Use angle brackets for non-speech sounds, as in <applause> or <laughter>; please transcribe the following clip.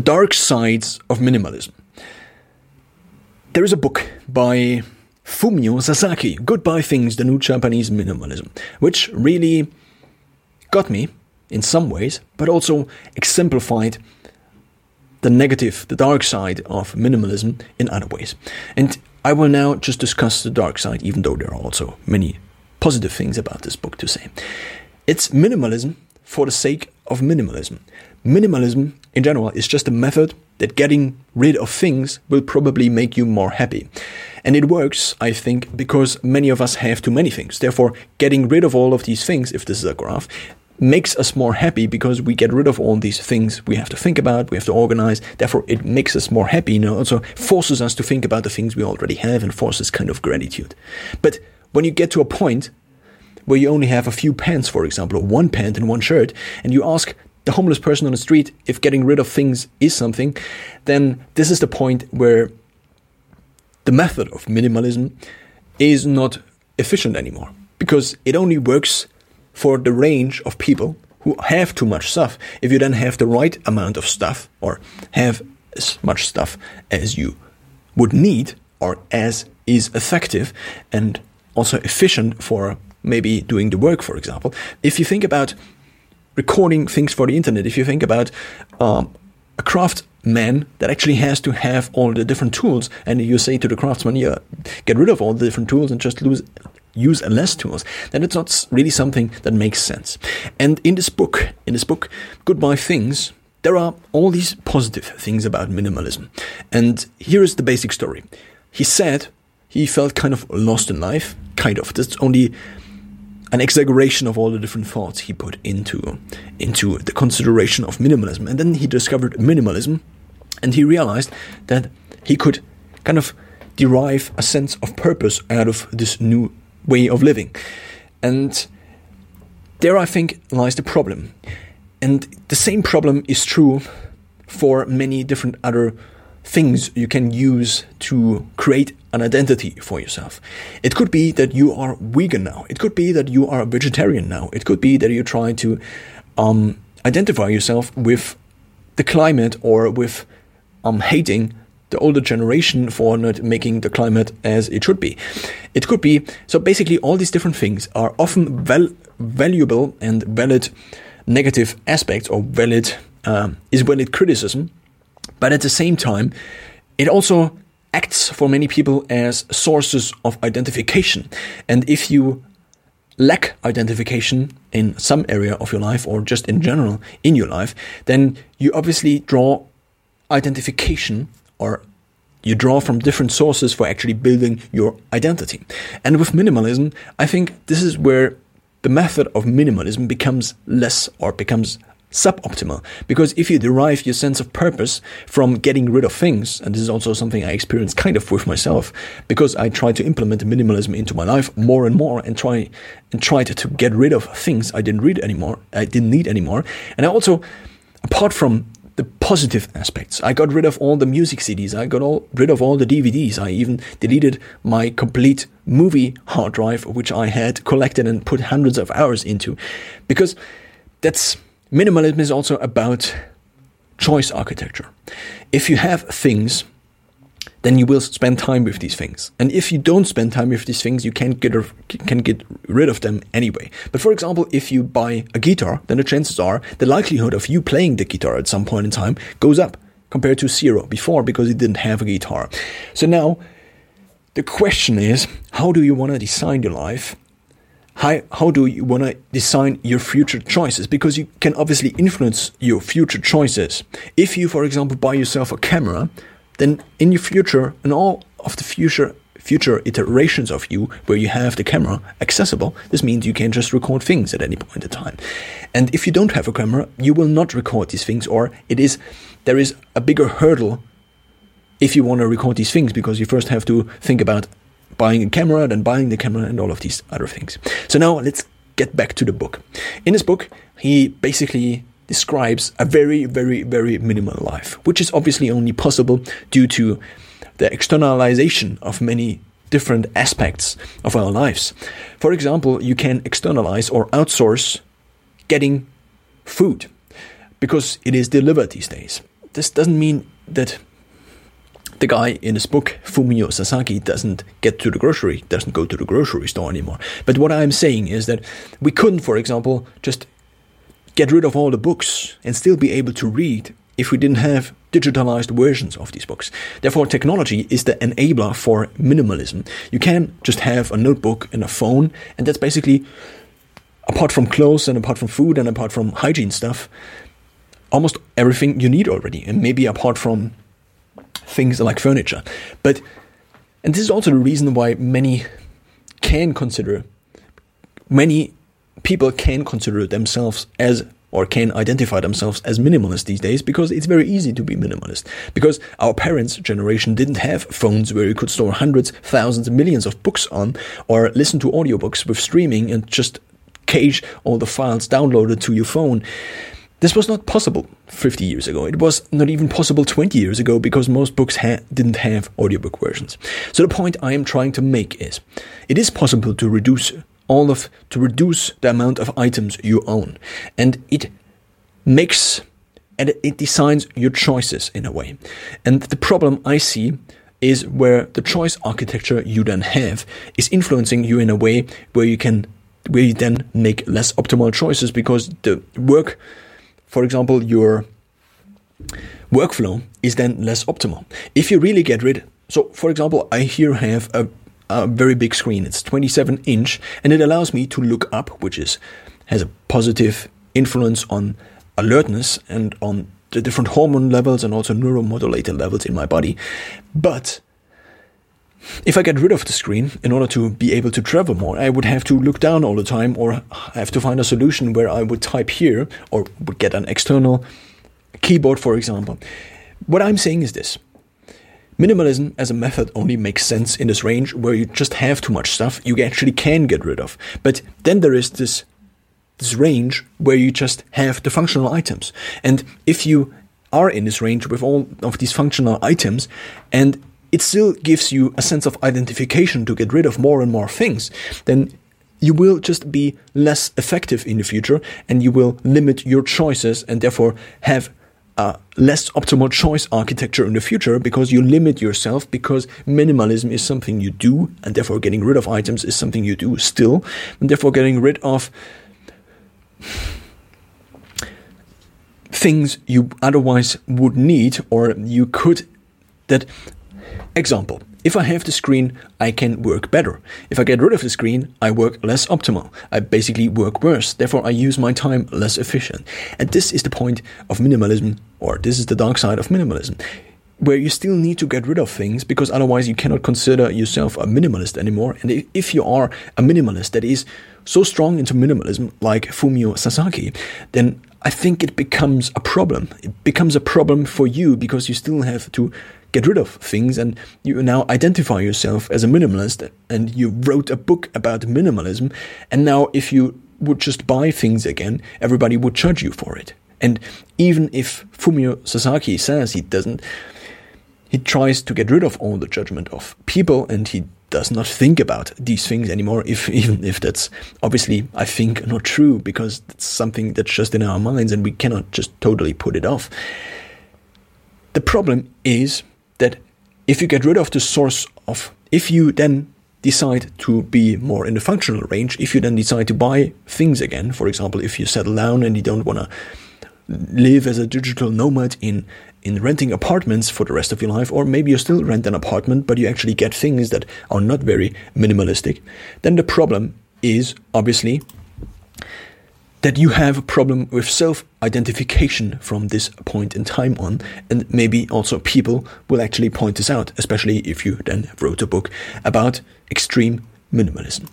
The Dark Sides of Minimalism. There is a book by Fumio Sasaki, Goodbye Things, the New Japanese Minimalism, which really got me in some ways, but also exemplified the negative, the dark side of minimalism in other ways. And I will now just discuss the dark side, even though there are also many positive things about this book to say. It's minimalism for the sake of minimalism. Minimalism, in general, it's just a method that getting rid of things will probably make you more happy. And it works, I think, because many of us have too many things. Therefore, getting rid of all of these things, if this is a graph, makes us more happy because we get rid of all these things we have to think about, we have to organize. Therefore, it makes us more happy. Know, also forces us to think about the things we already have and forces kind of gratitude. But when you get to a point where you only have a few pants, for example, or one pant and one shirt, and you ask the homeless person on the street if getting rid of things is something, then this is the point where the method of minimalism is not efficient anymore because it only works for the range of people who have too much stuff. If you then have the right amount of stuff or have as much stuff as you would need or as is effective and also efficient for maybe doing the work, for example. If you think about recording things for the internet, if you think about um, a craftsman that actually has to have all the different tools, and you say to the craftsman, yeah, get rid of all the different tools and just lose use less tools, then it's not really something that makes sense. And in this book, in this book, Goodbye Things, there are all these positive things about minimalism. And here is the basic story. He said he felt kind of lost in life, kind of. That's only an exaggeration of all the different thoughts he put into into the consideration of minimalism. And then he discovered minimalism, and he realized that he could kind of derive a sense of purpose out of this new way of living. And there, I think, lies the problem. And the same problem is true for many different other things you can use to create an identity for yourself. It could be that you are vegan now. It could be that you are a vegetarian now. It could be that you try to um, identify yourself with the climate or with um, hating the older generation for not making the climate as it should be. It could be so basically all these different things are often val- valuable and valid negative aspects or valid um, is valid criticism, but at the same time, it also acts for many people as sources of identification. And if you lack identification in some area of your life or just in general in your life, then you obviously draw identification or you draw from different sources for actually building your identity. And with minimalism, I think this is where the method of minimalism becomes less or becomes suboptimal. Because if you derive your sense of purpose from getting rid of things, and this is also something I experienced kind of with myself, because I tried to implement minimalism into my life more and more and try and tried to get rid of things I didn't read anymore, I didn't need anymore. And I also apart from the positive aspects. I got rid of all the music CDs. I got all, rid of all the DVDs. I even deleted my complete movie hard drive, which I had collected and put hundreds of hours into. Because that's minimalism is also about choice architecture. If you have things then you will spend time with these things. And if you don't spend time with these things, you can't get can get rid of them anyway. But for example, if you buy a guitar, then the chances are the likelihood of you playing the guitar at some point in time goes up compared to zero before because you didn't have a guitar. So now the question is, how do you want to design your life? How, how do you want to design your future choices? Because you can obviously influence your future choices. If you, for example, buy yourself a camera, then in your future and all of the future future iterations of you where you have the camera accessible, this means you can just record things at any point in time. And if you don't have a camera, you will not record these things, or it is there is a bigger hurdle if you want to record these things because you first have to think about buying a camera, then buying the camera, and all of these other things. So now let's get back to the book. In this book, he basically describes a very, very, very minimal life, which is obviously only possible due to the externalization of many different aspects of our lives. For example, you can externalize or outsource getting food because it is delivered these days. this doesn't mean that the guy in this book, Fumio Sasaki, doesn't get to the grocery, doesn't go to the grocery store anymore. But what I'm saying is that we couldn't, for example, just get rid of all the books and still be able to read if we didn't have digitalized versions of these books. Therefore, technology is the enabler for minimalism. You can just have a notebook and a phone, and that's basically, apart from clothes and apart from food and apart from hygiene stuff, almost everything you need already, and maybe apart from things like furniture. But, and this is also the reason why many can consider, many people can consider themselves as or can identify themselves as minimalist these days because it's very easy to be minimalist. Because our parents' generation didn't have phones where you could store hundreds, thousands, millions of books on, or listen to audiobooks with streaming and just cache all the files downloaded to your phone. This was not possible 50 years ago. It was not even possible 20 years ago because most books ha- didn't have audiobook versions. So the point I am trying to make is it is possible to reduce all of to reduce the amount of items you own and it makes and it designs your choices in a way. And the problem I see is where the choice architecture you then have is influencing you in a way where you can where you then make less optimal choices because the work for example, your workflow is then less optimal. If you really get rid, so for example, I here have a, a very big screen. It's 27 inch, and it allows me to look up, which is has a positive influence on alertness and on the different hormone levels and also neuromodulator levels in my body. But if I get rid of the screen in order to be able to travel more, I would have to look down all the time or have to find a solution where I would type here or would get an external keyboard, for example. What I'm saying is this. Minimalism as a method only makes sense in this range where you just have too much stuff you actually can get rid of. But then there is this this range where you just have the functional items. And if you are in this range with all of these functional items and it still gives you a sense of identification to get rid of more and more things, then you will just be less effective in the future and you will limit your choices and therefore have a less optimal choice architecture in the future because you limit yourself because minimalism is something you do and therefore getting rid of items is something you do still and therefore getting rid of things you otherwise would need or you could that Example. If I have the screen, I can work better. If I get rid of the screen, I work less optimal. I basically work worse. Therefore, I use my time less efficient. And this is the point of minimalism, or this is the dark side of minimalism, where you still need to get rid of things because otherwise you cannot consider yourself a minimalist anymore. And if you are a minimalist that is so strong into minimalism, like Fumio Sasaki, then I think it becomes a problem. It becomes a problem for you because you still have to get rid of things and you now identify yourself as a minimalist and you wrote a book about minimalism and now if you would just buy things again everybody would judge you for it and even if Fumio Sasaki says he doesn't he tries to get rid of all the judgment of people and he does not think about these things anymore if <laughs> even if that's obviously i think not true because it's something that's just in our minds and we cannot just totally put it off. The problem is that if you get rid of the source of, if you then decide to be more in the functional range, if you then decide to buy things again, for example, if you settle down and you don't want to live as a digital nomad in in renting apartments for the rest of your life, or maybe you still rent an apartment, but you actually get things that are not very minimalistic, then the problem is obviously that you have a problem with self identification from this point in time on, and maybe also people will actually point this out, especially if you then wrote a book about extreme minimalism.